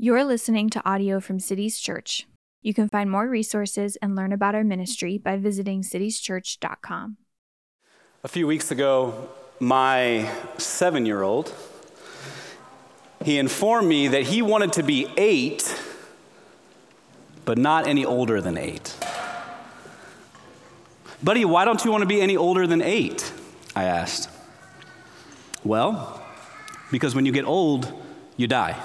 You're listening to audio from Cities Church. You can find more resources and learn about our ministry by visiting citieschurch.com. A few weeks ago, my seven year old, he informed me that he wanted to be eight, but not any older than eight. Buddy, why don't you want to be any older than eight? I asked. Well, because when you get old, you die.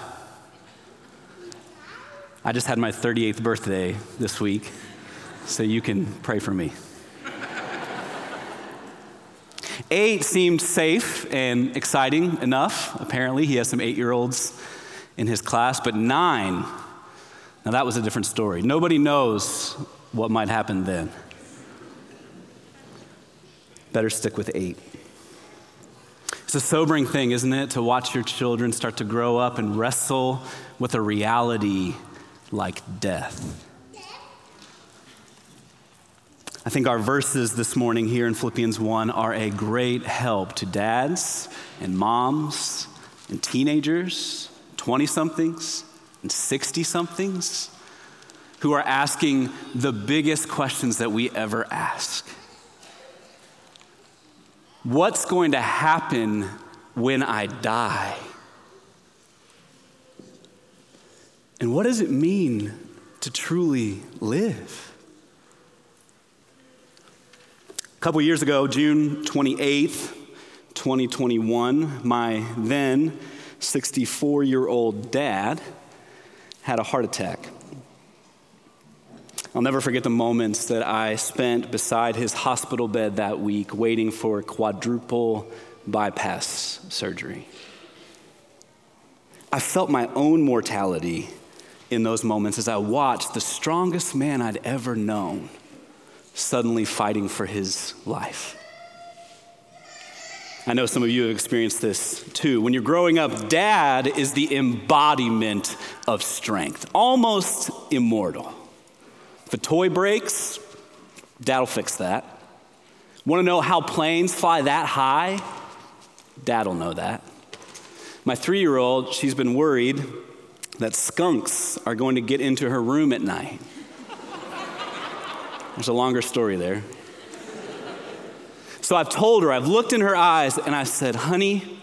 I just had my 38th birthday this week, so you can pray for me. Eight seemed safe and exciting enough. Apparently, he has some eight year olds in his class, but nine, now that was a different story. Nobody knows what might happen then. Better stick with eight. It's a sobering thing, isn't it, to watch your children start to grow up and wrestle with a reality like death. I think our verses this morning here in Philippians 1 are a great help to dads and moms and teenagers, 20 somethings and 60 somethings who are asking the biggest questions that we ever ask. What's going to happen when I die? And what does it mean to truly live? A couple years ago, June 28th, 2021, my then 64 year old dad had a heart attack. I'll never forget the moments that I spent beside his hospital bed that week waiting for quadruple bypass surgery. I felt my own mortality in those moments as I watched the strongest man I'd ever known suddenly fighting for his life. I know some of you have experienced this too. When you're growing up, dad is the embodiment of strength, almost immortal. If a toy breaks, dad'll fix that. Want to know how planes fly that high? Dad'll know that. My three year old, she's been worried that skunks are going to get into her room at night. There's a longer story there. So I've told her, I've looked in her eyes, and I said, honey,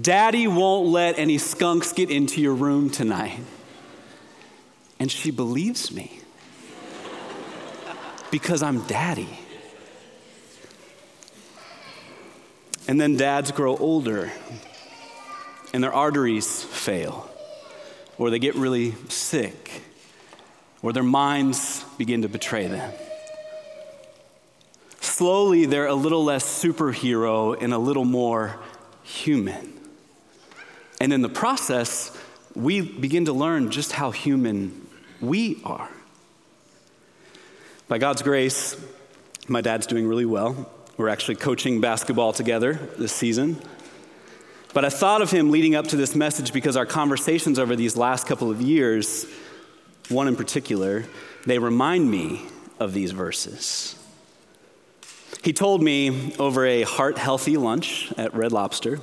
daddy won't let any skunks get into your room tonight. And she believes me because I'm daddy. And then dads grow older and their arteries fail or they get really sick, or their minds begin to betray them. Slowly, they're a little less superhero and a little more human. And in the process, we begin to learn just how human we are. By God's grace, my dad's doing really well. We're actually coaching basketball together this season. But I thought of him leading up to this message because our conversations over these last couple of years, one in particular, they remind me of these verses. He told me over a heart healthy lunch at Red Lobster.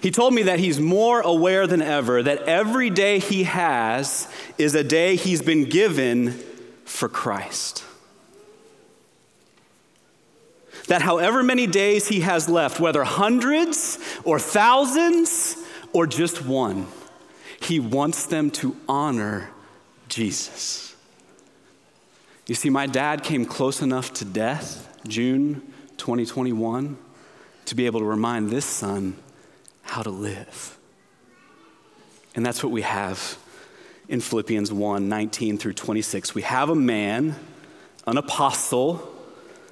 He told me that he's more aware than ever that every day he has is a day he's been given for Christ that however many days he has left, whether hundreds or thousands or just one, he wants them to honor Jesus. You see, my dad came close enough to death, June 2021, to be able to remind this son how to live. And that's what we have in Philippians 1 19 through 26. We have a man, an apostle,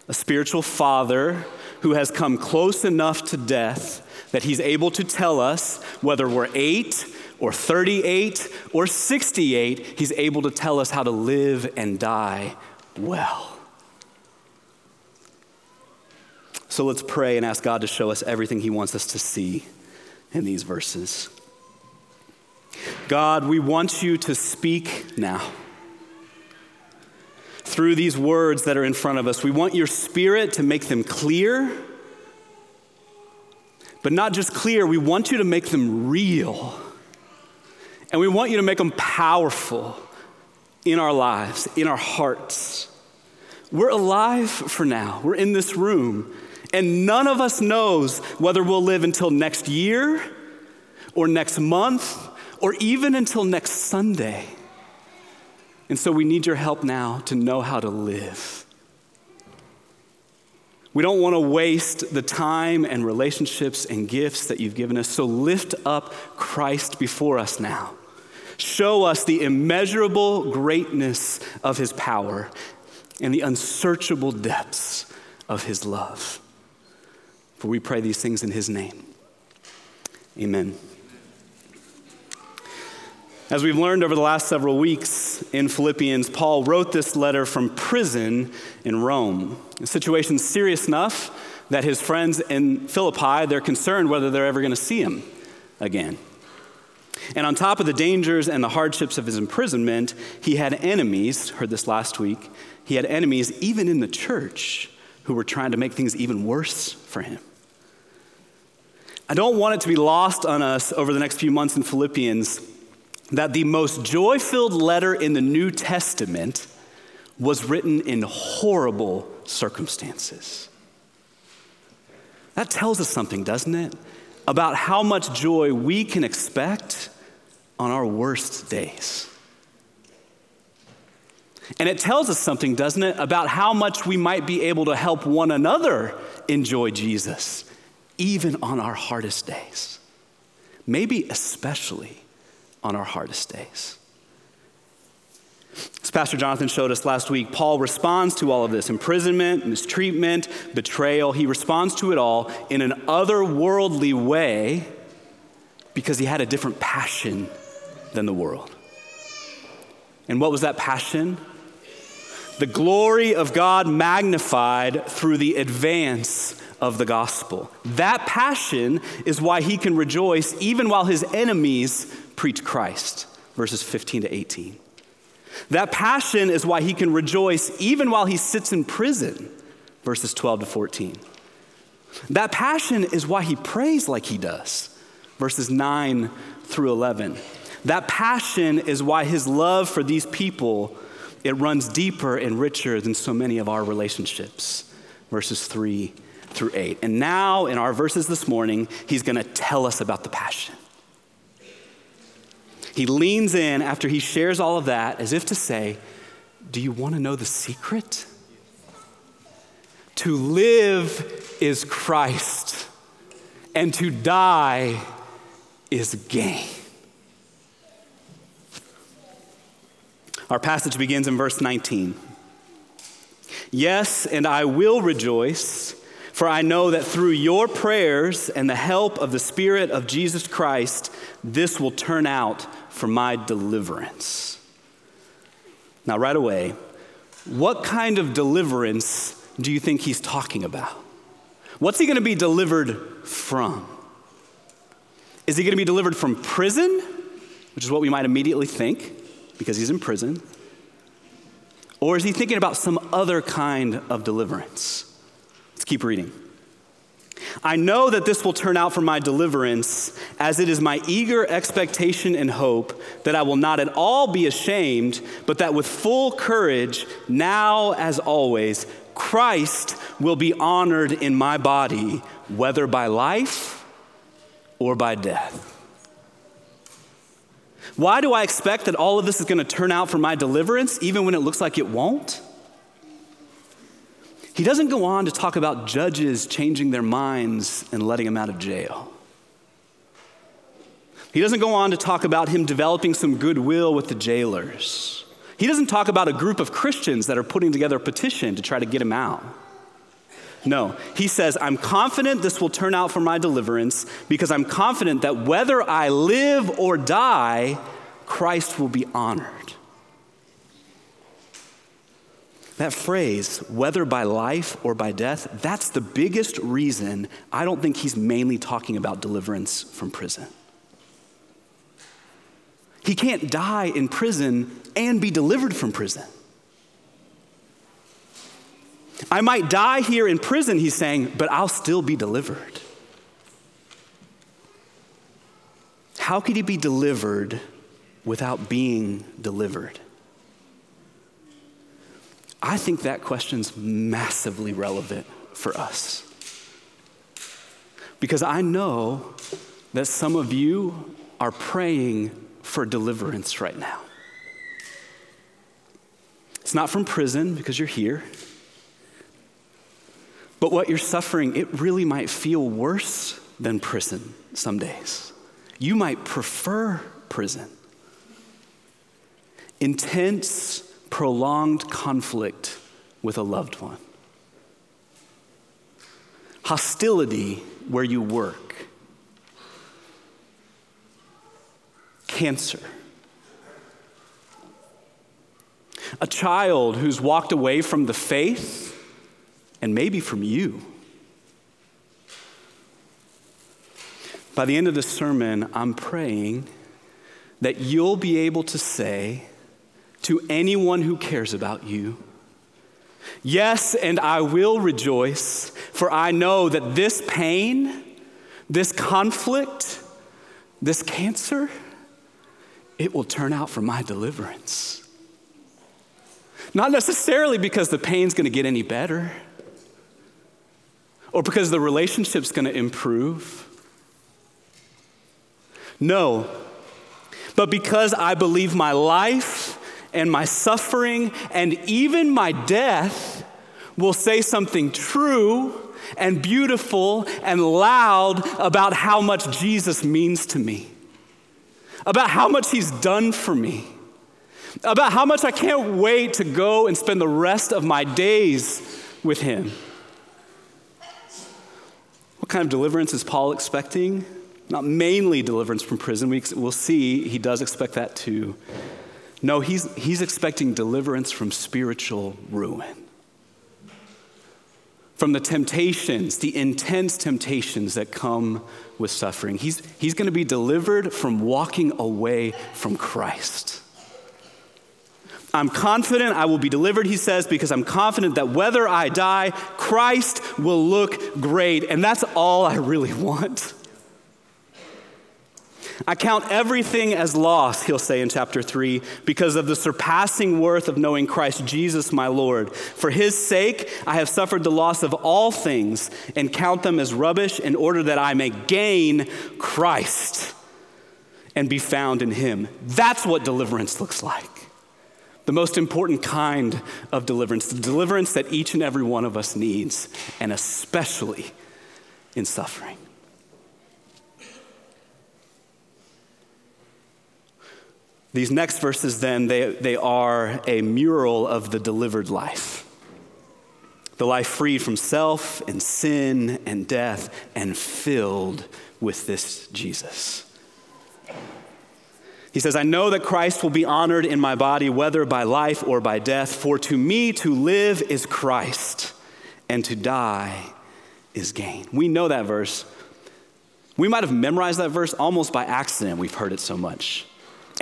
a spiritual father who has come close enough to death that he's able to tell us whether we're eight or 38 or 68, he's able to tell us how to live and die well. So let's pray and ask God to show us everything he wants us to see in these verses. God, we want you to speak now through these words that are in front of us. We want your spirit to make them clear, but not just clear, we want you to make them real. And we want you to make them powerful in our lives, in our hearts. We're alive for now. We're in this room. And none of us knows whether we'll live until next year or next month or even until next Sunday. And so we need your help now to know how to live. We don't want to waste the time and relationships and gifts that you've given us. So lift up Christ before us now. Show us the immeasurable greatness of his power and the unsearchable depths of his love. For we pray these things in his name. Amen. As we've learned over the last several weeks in Philippians, Paul wrote this letter from prison in Rome. The situation's serious enough that his friends in Philippi, they're concerned whether they're ever going to see him again. And on top of the dangers and the hardships of his imprisonment, he had enemies, heard this last week, he had enemies even in the church who were trying to make things even worse for him. I don't want it to be lost on us over the next few months in Philippians that the most joy filled letter in the New Testament was written in horrible circumstances. That tells us something, doesn't it? About how much joy we can expect on our worst days. And it tells us something, doesn't it, about how much we might be able to help one another enjoy Jesus, even on our hardest days. Maybe especially on our hardest days. As Pastor Jonathan showed us last week, Paul responds to all of this imprisonment, mistreatment, betrayal. He responds to it all in an otherworldly way because he had a different passion than the world. And what was that passion? The glory of God magnified through the advance of the gospel. That passion is why he can rejoice even while his enemies preach Christ, verses 15 to 18. That passion is why he can rejoice even while he sits in prison, verses 12 to 14. That passion is why he prays like he does, verses 9 through 11. That passion is why his love for these people it runs deeper and richer than so many of our relationships, verses 3 through 8. And now in our verses this morning, he's going to tell us about the passion. He leans in after he shares all of that as if to say, Do you want to know the secret? To live is Christ, and to die is gain. Our passage begins in verse 19. Yes, and I will rejoice, for I know that through your prayers and the help of the Spirit of Jesus Christ, this will turn out for my deliverance. Now, right away, what kind of deliverance do you think he's talking about? What's he going to be delivered from? Is he going to be delivered from prison, which is what we might immediately think because he's in prison? Or is he thinking about some other kind of deliverance? Let's keep reading. I know that this will turn out for my deliverance, as it is my eager expectation and hope that I will not at all be ashamed, but that with full courage, now as always, Christ will be honored in my body, whether by life or by death. Why do I expect that all of this is going to turn out for my deliverance, even when it looks like it won't? He doesn't go on to talk about judges changing their minds and letting him out of jail. He doesn't go on to talk about him developing some goodwill with the jailers. He doesn't talk about a group of Christians that are putting together a petition to try to get him out. No, he says, I'm confident this will turn out for my deliverance because I'm confident that whether I live or die, Christ will be honored. That phrase, whether by life or by death, that's the biggest reason I don't think he's mainly talking about deliverance from prison. He can't die in prison and be delivered from prison. I might die here in prison, he's saying, but I'll still be delivered. How could he be delivered without being delivered? I think that question's massively relevant for us. Because I know that some of you are praying for deliverance right now. It's not from prison because you're here. But what you're suffering, it really might feel worse than prison some days. You might prefer prison. Intense, prolonged conflict with a loved one. Hostility where you work. Cancer. A child who's walked away from the faith and maybe from you. By the end of the sermon, I'm praying that you'll be able to say to anyone who cares about you, Yes, and I will rejoice, for I know that this pain, this conflict, this cancer, it will turn out for my deliverance. Not necessarily because the pain's gonna get any better or because the relationship's to improve. No, but because I believe my life and my suffering and even my death will say something true and beautiful and loud about how much Jesus means to me, about how much he's done for me, about how much I can't wait to go and spend the rest of my days with him. What kind of deliverance is Paul expecting? Not mainly deliverance from prison. We, will see he does expect that too. No, he's, he's expecting deliverance from spiritual ruin. From the temptations, the intense temptations that come with suffering. He's, he's going to be delivered from walking away from Christ. I'm confident I will be delivered, he says, because I'm confident that whether I die, Christ will look great. And that's all I really want. I count everything as loss, he'll say in chapter 3, because of the surpassing worth of knowing Christ Jesus my Lord. For his sake, I have suffered the loss of all things and count them as rubbish in order that I may gain Christ and be found in him. That's what deliverance looks like the most important kind of deliverance, the deliverance that each and every one of us needs, and especially in suffering. These next verses, then, they, they are a mural of the delivered life. The life freed from self and sin and death and filled with this Jesus. He says, I know that Christ will be honored in my body, whether by life or by death, for to me to live is Christ, and to die is gain. We know that verse. We might have memorized that verse almost by accident. We've heard it so much.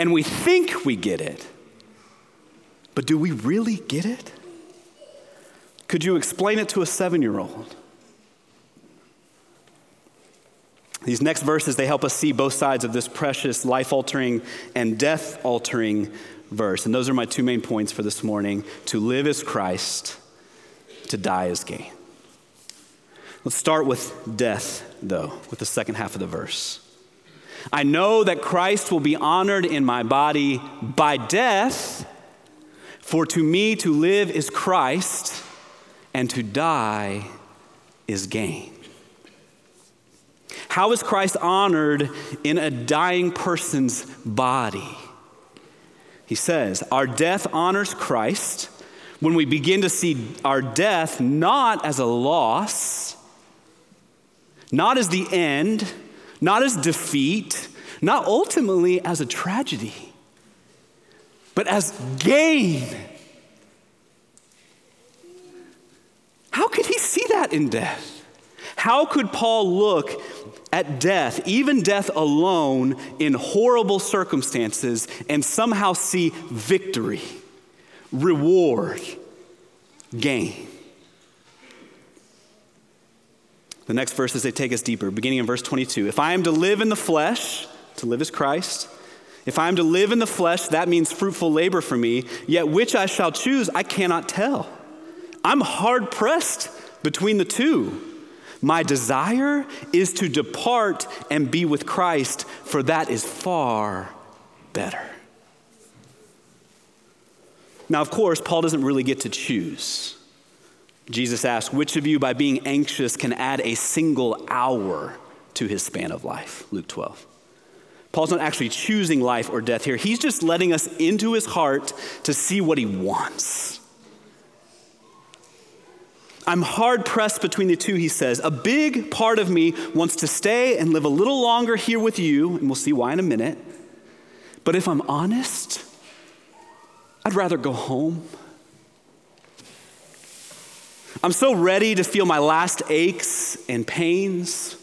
And we think we get it. But do we really get it? Could you explain it to a seven year old? These next verses, they help us see both sides of this precious life altering and death altering verse. And those are my two main points for this morning to live as Christ, to die as gain. Let's start with death, though, with the second half of the verse. I know that Christ will be honored in my body by death, for to me to live is Christ, and to die is gain. How is Christ honored in a dying person's body? He says, Our death honors Christ when we begin to see our death not as a loss, not as the end, not as defeat, not ultimately as a tragedy, but as gain. How could he see that in death? How could Paul look at death, even death alone, in horrible circumstances, and somehow see victory, reward, gain? The next verses, they take us deeper, beginning in verse 22. If I am to live in the flesh, to live as Christ, If I am to live in the flesh, that means fruitful labor for me, yet which I shall choose, I cannot tell. I'm hard pressed between the two. My desire is to depart and be with Christ, for that is far better. Now, of course, Paul doesn't really get to choose. Jesus asked, Which of you, by being anxious, can add a single hour to his span of life? Luke 12. Paul's not actually choosing life or death here. He's just letting us into his heart to see what he wants. I'm hard pressed between the two, he says. A big part of me wants to stay and live a little longer here with you, and we'll see why in a minute. But if I'm honest, I'd rather go home. I'm so ready to feel my last aches and pains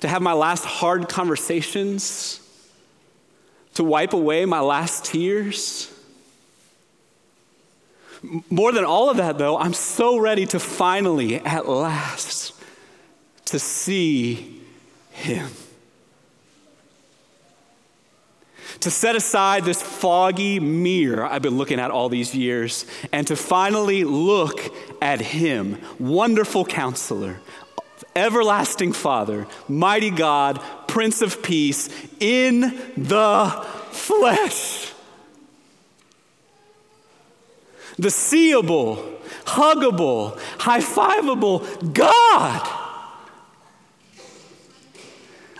to have my last hard conversations, to wipe away my last tears. More than all of that, though, I'm so ready to finally, at last, to see Him. To set aside this foggy mirror I've been looking at all these years and to finally look at Him, wonderful counselor, everlasting Father, mighty God, Prince of Peace, in the flesh. The seeable, huggable, high fiveable God.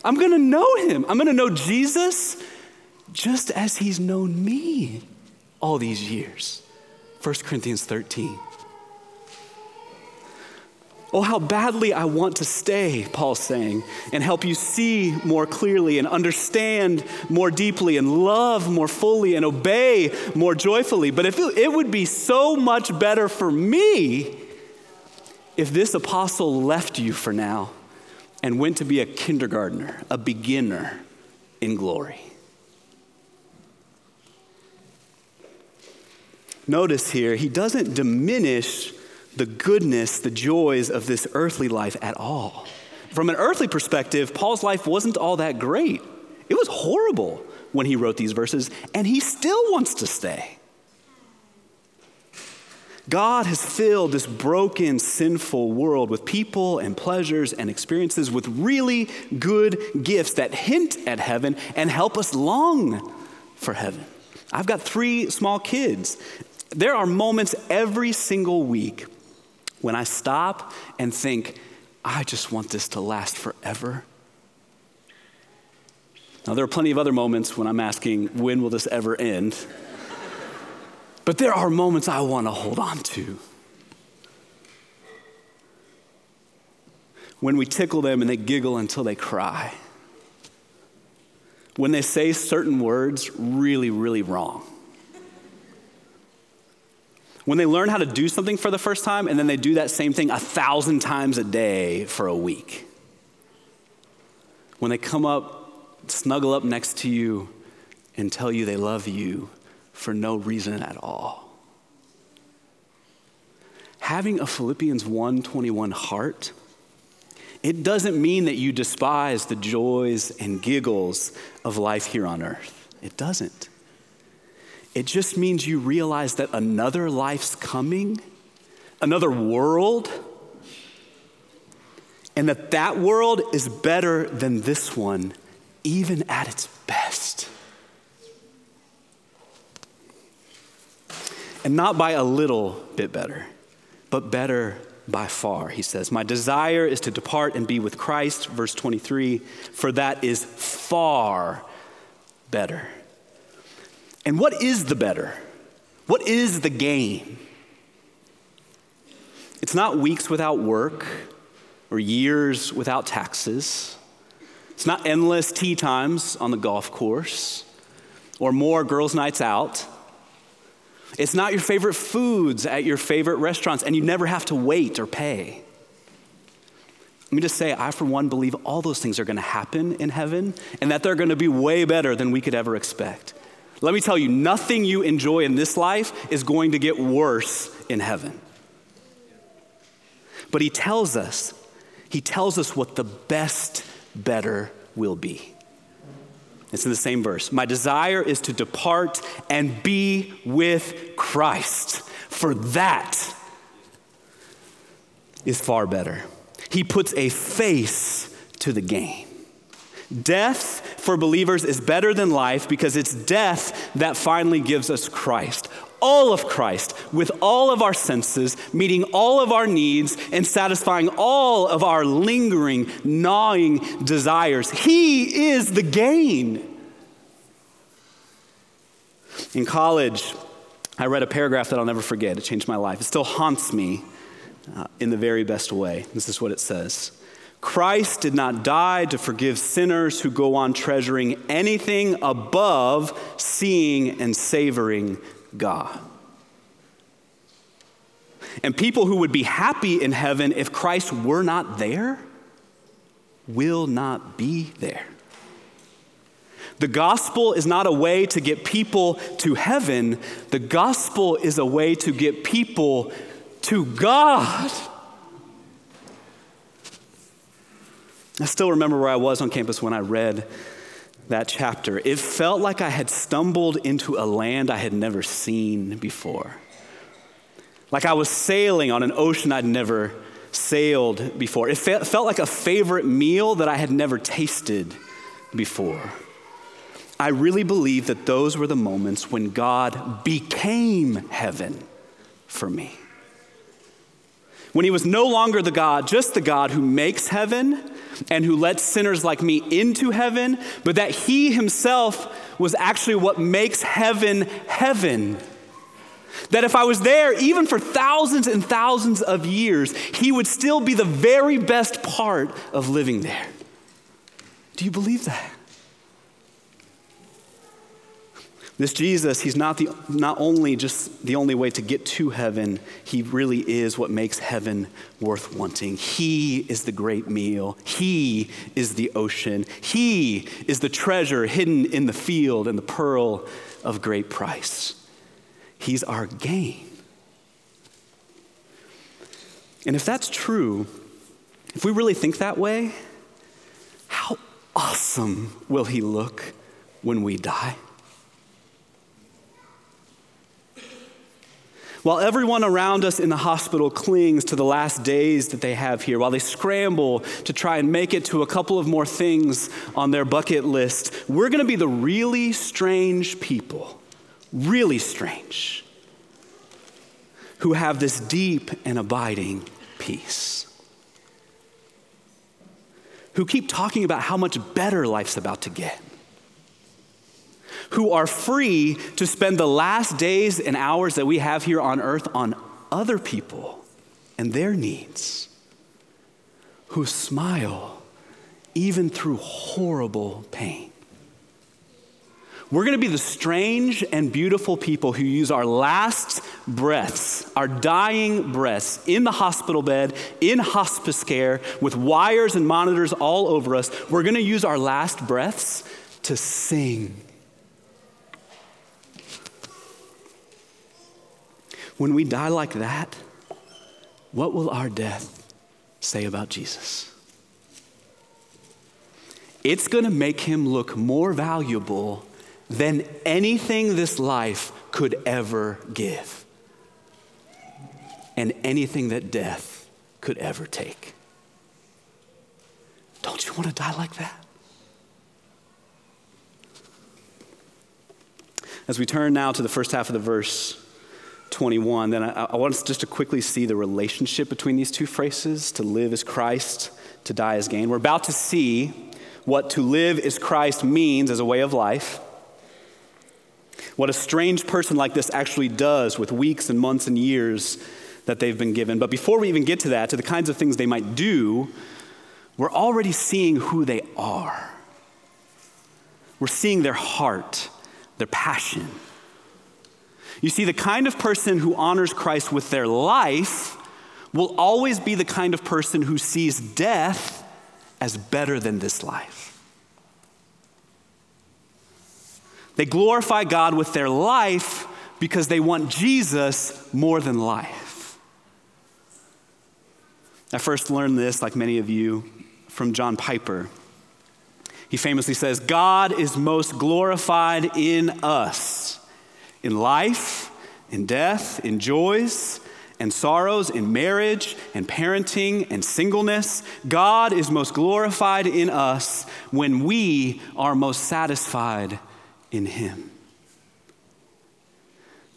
I'm gonna know him. I'm gonna know Jesus just as he's known me all these years. 1 Corinthians 13. Oh, how badly I want to stay, Paul's saying, and help you see more clearly and understand more deeply and love more fully and obey more joyfully. But if it, it would be so much better for me if this apostle left you for now and went to be a kindergartner, a beginner in glory. Notice here, he doesn't diminish the goodness, the joys of this earthly life at all. From an earthly perspective, Paul's life wasn't all that great. It was horrible when he wrote these verses, and he still wants to stay. God has filled this broken, sinful world with people and pleasures and experiences with really good gifts that hint at heaven and help us long for heaven. I've got three small kids. There are moments every single week when I stop and think, I just want this to last forever. Now, there are plenty of other moments when I'm asking, when will this ever end? but there are moments I want to hold on to. When we tickle them and they giggle until they cry. When they say certain words really, really wrong when they learn how to do something for the first time and then they do that same thing a thousand times a day for a week. When they come up, snuggle up next to you, and tell you they love you for no reason at all. Having a Philippians 1:21 heart, it doesn't mean that you despise the joys and giggles of life here on earth. It doesn't. It just means you realize that another life's coming, another world, and that that world is better than this one, even at its best. And not by a little bit better, but better by far, he says. My desire is to depart and be with Christ, verse 23, for that is far better. And what is the better? What is the gain? It's not weeks without work or years without taxes. It's not endless tea times on the golf course or more girls' nights out. It's not your favorite foods at your favorite restaurants and you never have to wait or pay. Let me just say, I, for one, believe all those things are going to happen in heaven and that they're going to be way better than we could ever expect. Let me tell you, nothing you enjoy in this life is going to get worse in heaven. But he tells us, he tells us what the best better will be. It's in the same verse. My desire is to depart and be with Christ, for that is far better. He puts a face to the gain. Death for believers is better than life because it's death that finally gives us Christ. All of Christ, with all of our senses, meeting all of our needs and satisfying all of our lingering, gnawing desires. He is the gain. In college, I read a paragraph that I'll never forget. It changed my life. It still haunts me uh, in the very best way. This is what it says Christ did not die to forgive sinners who go on treasuring anything above seeing and savoring God. And people who would be happy in heaven if Christ were not there will not be there. The gospel is not a way to get people to heaven, the gospel is a way to get people to God. I still remember where I was on campus when I read that chapter. It felt like I had stumbled into a land I had never seen before. Like I was sailing on an ocean I'd never sailed before. It felt like a favorite meal that I had never tasted before. I really believe that those were the moments when God became heaven for me. When he was no longer the God, just the God who makes heaven and who lets sinners like me into heaven, but that he himself was actually what makes heaven heaven. That if I was there, even for thousands and thousands of years, he would still be the very best part of living there. Do you believe that? This Jesus, he's not, the, not only just the only way to get to heaven, he really is what makes heaven worth wanting. He is the great meal. He is the ocean. He is the treasure hidden in the field and the pearl of great price. He's our gain. And if that's true, if we really think that way, how awesome will he look when we die? While everyone around us in the hospital clings to the last days that they have here, while they scramble to try and make it to a couple of more things on their bucket list, we're going to be the really strange people, really strange, who have this deep and abiding peace. Who keep talking about how much better life's about to get who are free to spend the last days and hours that we have here on earth on other people and their needs, who smile even through horrible pain. We're going to be the strange and beautiful people who use our last breaths, our dying breaths, in the hospital bed, in hospice care, with wires and monitors all over us. We're going to use our last breaths to sing When we die like that, what will our death say about Jesus? It's going to make him look more valuable than anything this life could ever give, and anything that death could ever take. Don't you want to die like that? As we turn now to the first half of the verse, 21, then I, I want us just to quickly see the relationship between these two phrases to live as Christ, to die as gain. We're about to see what to live as Christ means as a way of life, what a strange person like this actually does with weeks and months and years that they've been given. But before we even get to that, to the kinds of things they might do, we're already seeing who they are. We're seeing their heart, their passion you see, the kind of person who honors Christ with their life will always be the kind of person who sees death as better than this life. They glorify God with their life because they want Jesus more than life. I first learned this, like many of you, from John Piper. He famously says, God is most glorified in us, in life, in death, in joys and sorrows, in marriage and parenting and singleness. God is most glorified in us when we are most satisfied in Him.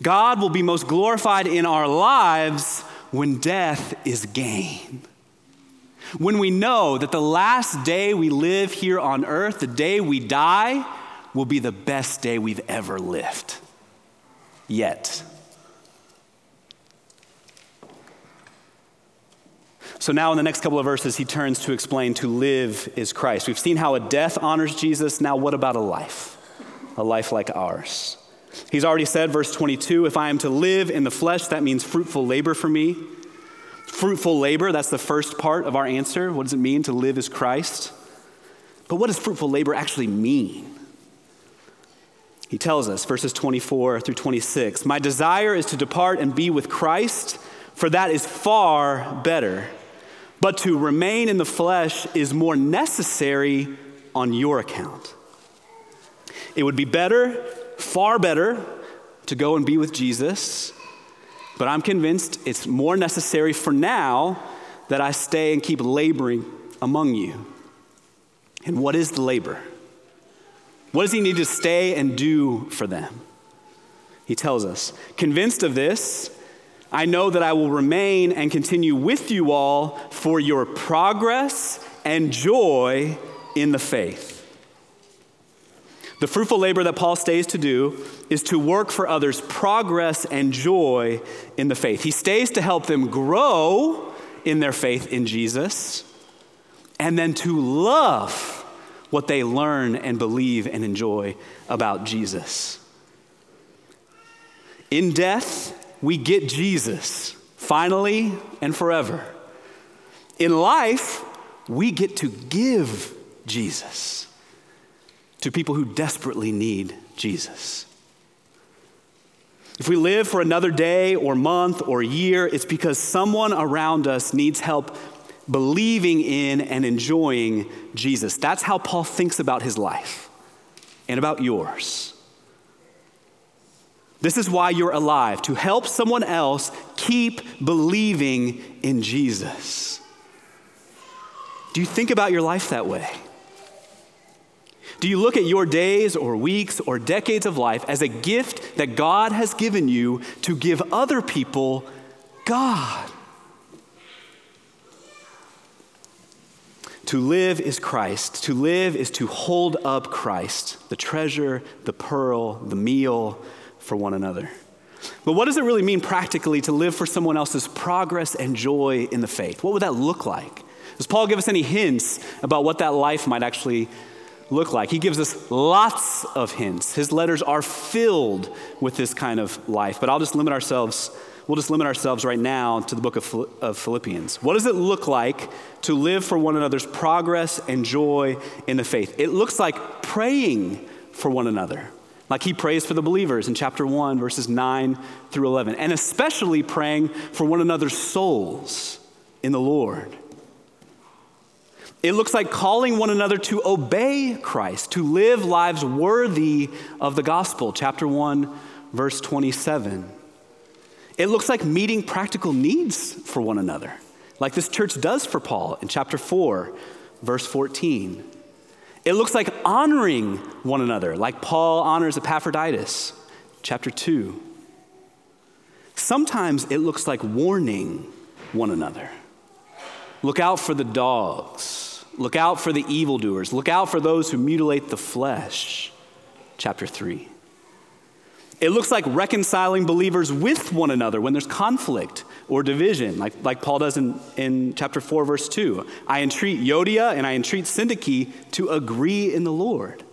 God will be most glorified in our lives when death is gain. When we know that the last day we live here on earth, the day we die, will be the best day we've ever lived. Yet. So now, in the next couple of verses, he turns to explain to live is Christ. We've seen how a death honors Jesus. Now, what about a life? A life like ours. He's already said, verse 22, if I am to live in the flesh, that means fruitful labor for me. Fruitful labor, that's the first part of our answer. What does it mean to live as Christ? But what does fruitful labor actually mean? He tells us, verses 24 through 26 My desire is to depart and be with Christ, for that is far better. But to remain in the flesh is more necessary on your account. It would be better, far better, to go and be with Jesus, but I'm convinced it's more necessary for now that I stay and keep laboring among you. And what is the labor? What does he need to stay and do for them? He tells us, convinced of this, I know that I will remain and continue with you all for your progress and joy in the faith. The fruitful labor that Paul stays to do is to work for others' progress and joy in the faith. He stays to help them grow in their faith in Jesus and then to love what they learn and believe and enjoy about Jesus. In death, we get Jesus, finally and forever. In life, we get to give Jesus to people who desperately need Jesus. If we live for another day or month or year, it's because someone around us needs help believing in and enjoying Jesus. That's how Paul thinks about his life and about yours. This is why you're alive, to help someone else keep believing in Jesus. Do you think about your life that way? Do you look at your days or weeks or decades of life as a gift that God has given you to give other people God? To live is Christ. To live is to hold up Christ, the treasure, the pearl, the meal, for one another. But what does it really mean practically to live for someone else's progress and joy in the faith? What would that look like? Does Paul give us any hints about what that life might actually look like? He gives us lots of hints. His letters are filled with this kind of life. But I'll just limit ourselves, we'll just limit ourselves right now to the book of Philippians. What does it look like to live for one another's progress and joy in the faith? It looks like praying for one another like he prays for the believers in chapter 1, verses 9 through 11, and especially praying for one another's souls in the Lord. It looks like calling one another to obey Christ, to live lives worthy of the gospel, chapter 1, verse 27. It looks like meeting practical needs for one another, like this church does for Paul in chapter 4, verse 14. It looks like honoring one another, like Paul honors Epaphroditus, chapter 2. Sometimes it looks like warning one another. Look out for the dogs. Look out for the evildoers. Look out for those who mutilate the flesh. Chapter 3. It looks like reconciling believers with one another when there's conflict or division, like, like Paul does in, in chapter 4, verse 2. I entreat Euodia and I entreat Syntyche to agree in the Lord.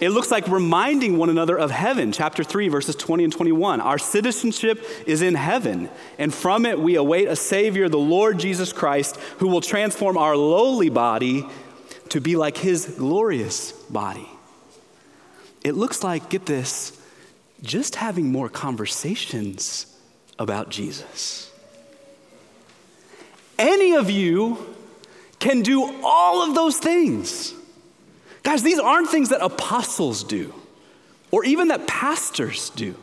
It looks like reminding one another of heaven, chapter 3, verses 20 and 21. Our citizenship is in heaven, and from it we await a Savior, the Lord Jesus Christ, who will transform our lowly body to be like his glorious body. It looks like, get this, just having more conversations about Jesus. Any of you can do all of those things. Guys, these aren't things that apostles do or even that pastors do.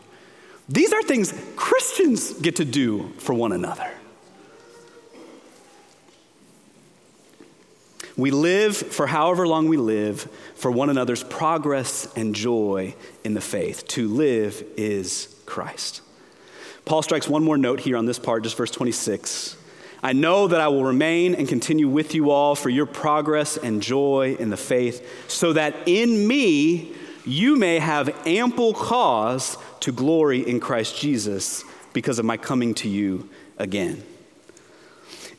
These are things Christians get to do for one another. We live for however long we live for one another's progress and joy in the faith. To live is Christ. Paul strikes one more note here on this part, just verse 26. I know that I will remain and continue with you all for your progress and joy in the faith, so that in me you may have ample cause to glory in Christ Jesus because of my coming to you again.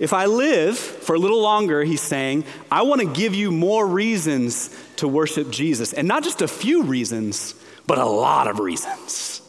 If I live for a little longer, he's saying, I want to give you more reasons to worship Jesus. And not just a few reasons, but a lot of reasons.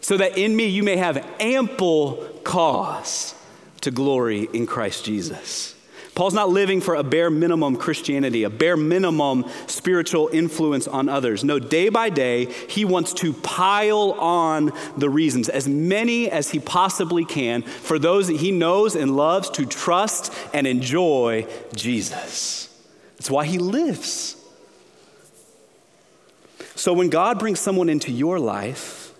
So that in me you may have ample cause to glory in Christ Jesus. Paul's not living for a bare minimum Christianity, a bare minimum spiritual influence on others. No, day by day, he wants to pile on the reasons, as many as he possibly can, for those that he knows and loves to trust and enjoy Jesus. That's why he lives. So when God brings someone into your life,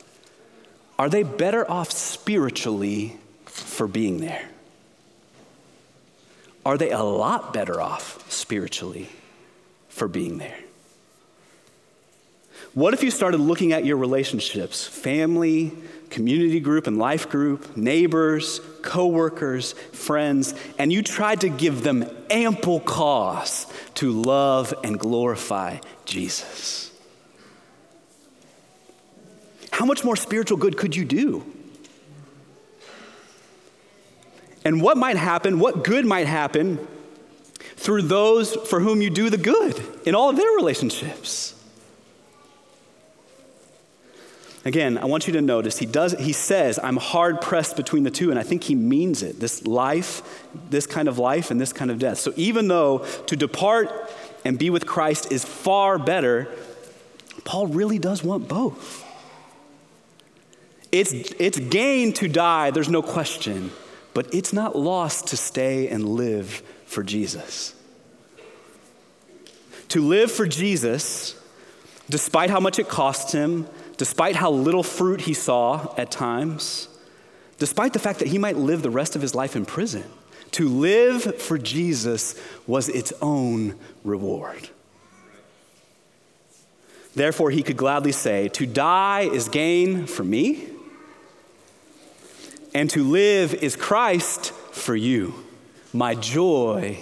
are they better off spiritually for being there? Are they a lot better off spiritually for being there? What if you started looking at your relationships, family, community group and life group, neighbors, coworkers, friends, and you tried to give them ample cause to love and glorify Jesus? How much more spiritual good could you do? And what might happen, what good might happen through those for whom you do the good in all of their relationships. Again, I want you to notice he does he says I'm hard pressed between the two and I think he means it. This life, this kind of life and this kind of death. So even though to depart and be with Christ is far better, Paul really does want both. It's, it's gain to die, there's no question. But it's not lost to stay and live for Jesus. To live for Jesus, despite how much it cost him, despite how little fruit he saw at times, despite the fact that he might live the rest of his life in prison, to live for Jesus was its own reward. Therefore, he could gladly say, To die is gain for me and to live is Christ for you, my joy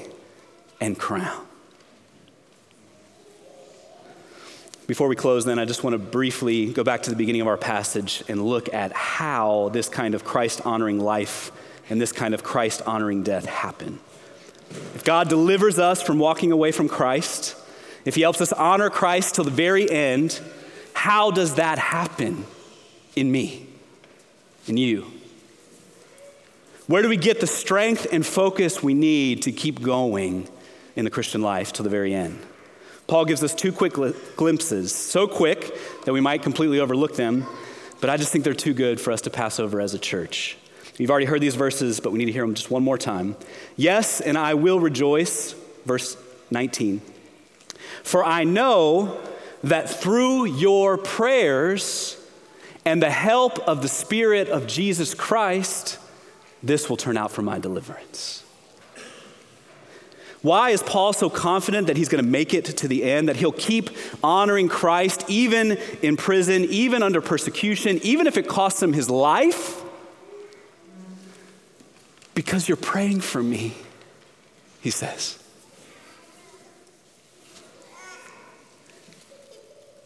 and crown. Before we close, then, I just want to briefly go back to the beginning of our passage and look at how this kind of Christ honoring life and this kind of Christ honoring death happen. If God delivers us from walking away from Christ, if He helps us honor Christ till the very end, how does that happen in me, in you? Where do we get the strength and focus we need to keep going in the Christian life to the very end? Paul gives us two quick glimpses, so quick that we might completely overlook them, but I just think they're too good for us to pass over as a church. You've already heard these verses, but we need to hear them just one more time. Yes, and I will rejoice, verse 19. For I know that through your prayers and the help of the Spirit of Jesus Christ, this will turn out for my deliverance. Why is Paul so confident that he's going to make it to the end, that he'll keep honoring Christ even in prison, even under persecution, even if it costs him his life? Because you're praying for me, he says.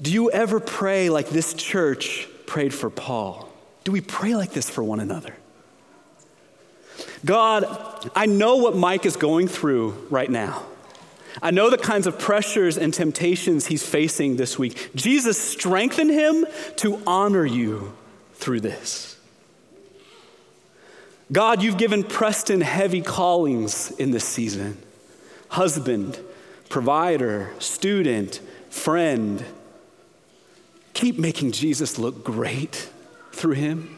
Do you ever pray like this church prayed for Paul? Do we pray like this for one another? God, I know what Mike is going through right now. I know the kinds of pressures and temptations he's facing this week. Jesus, strengthen him to honor you through this. God, you've given Preston heavy callings in this season husband, provider, student, friend. Keep making Jesus look great through him.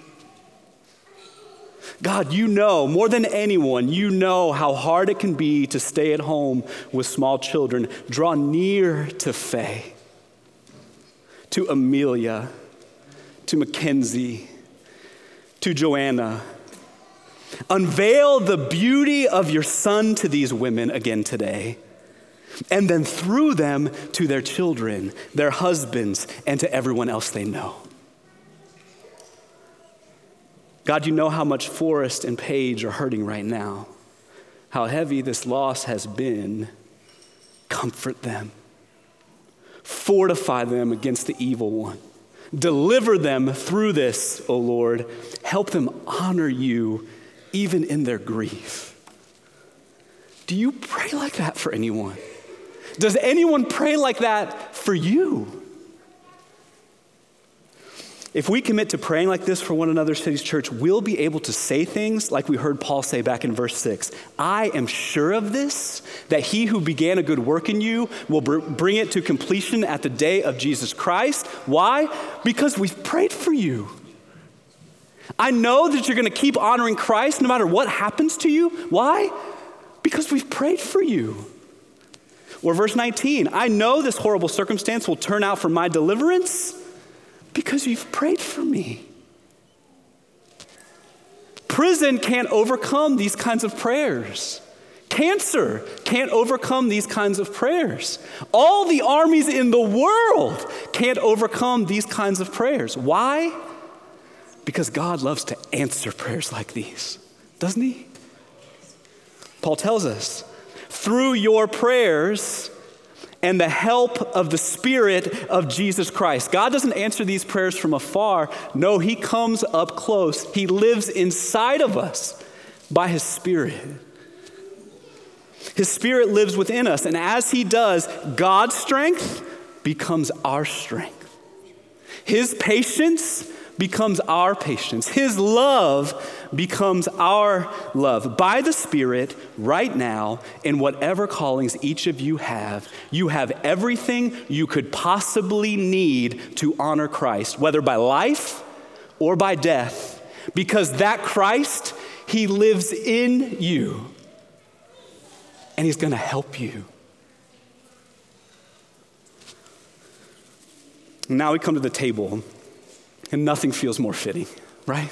God, you know more than anyone, you know how hard it can be to stay at home with small children. Draw near to Faye, to Amelia, to Mackenzie, to Joanna. Unveil the beauty of your son to these women again today, and then through them to their children, their husbands, and to everyone else they know. God, you know how much Forrest and Paige are hurting right now, how heavy this loss has been. Comfort them, fortify them against the evil one. Deliver them through this, O Lord. Help them honor you even in their grief. Do you pray like that for anyone? Does anyone pray like that for you? If we commit to praying like this for one another, Cities Church, we'll be able to say things like we heard Paul say back in verse 6 I am sure of this, that he who began a good work in you will br- bring it to completion at the day of Jesus Christ. Why? Because we've prayed for you. I know that you're going to keep honoring Christ no matter what happens to you. Why? Because we've prayed for you. Or verse 19 I know this horrible circumstance will turn out for my deliverance because you've prayed for me. Prison can't overcome these kinds of prayers. Cancer can't overcome these kinds of prayers. All the armies in the world can't overcome these kinds of prayers. Why? Because God loves to answer prayers like these, doesn't He? Paul tells us through your prayers, and the help of the Spirit of Jesus Christ. God doesn't answer these prayers from afar. No, He comes up close. He lives inside of us by His Spirit. His Spirit lives within us, and as He does, God's strength becomes our strength. His patience becomes our patience. His love becomes our love. By the Spirit, right now, in whatever callings each of you have, you have everything you could possibly need to honor Christ, whether by life or by death, because that Christ, He lives in you and He's going to help you. Now we come to the table. And nothing feels more fitting, right?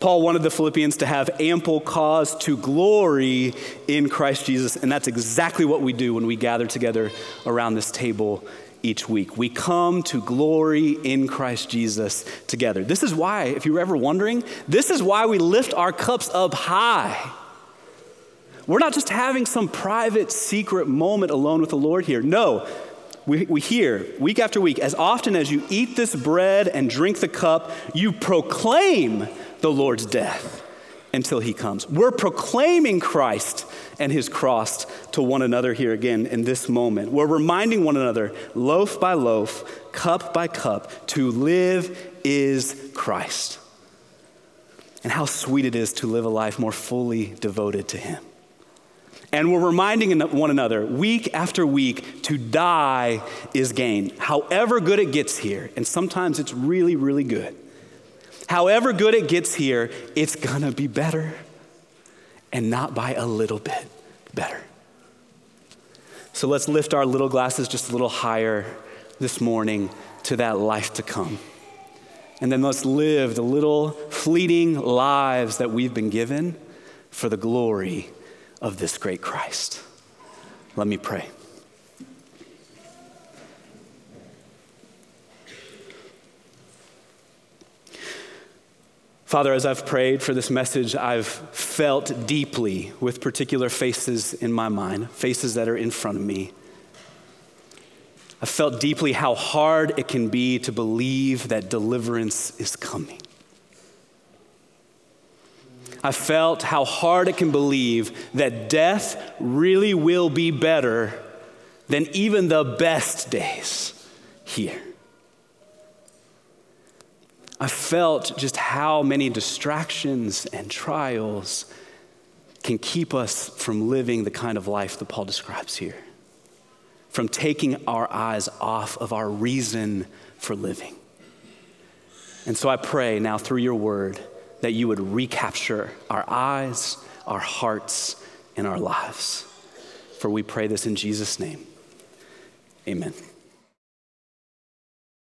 Paul wanted the Philippians to have ample cause to glory in Christ Jesus, and that's exactly what we do when we gather together around this table each week. We come to glory in Christ Jesus together. This is why, if you were ever wondering, this is why we lift our cups up high. We're not just having some private, secret moment alone with the Lord here. No, we, we hear week after week, as often as you eat this bread and drink the cup, you proclaim the Lord's death until he comes. We're proclaiming Christ and his cross to one another here again in this moment. We're reminding one another, loaf by loaf, cup by cup, to live is Christ. And how sweet it is to live a life more fully devoted to him. And we're reminding one another week after week to die is gain. However good it gets here, and sometimes it's really, really good. However good it gets here, it's gonna be better, and not by a little bit better. So let's lift our little glasses just a little higher this morning to that life to come. And then let's live the little fleeting lives that we've been given for the glory of this great Christ. Let me pray. Father, as I've prayed for this message, I've felt deeply with particular faces in my mind, faces that are in front of me. I felt deeply how hard it can be to believe that deliverance is coming. I felt how hard it can believe that death really will be better than even the best days here. I felt just how many distractions and trials can keep us from living the kind of life that Paul describes here, from taking our eyes off of our reason for living. And so I pray now through your word that you would recapture our eyes, our hearts, and our lives. For we pray this in Jesus' name. Amen.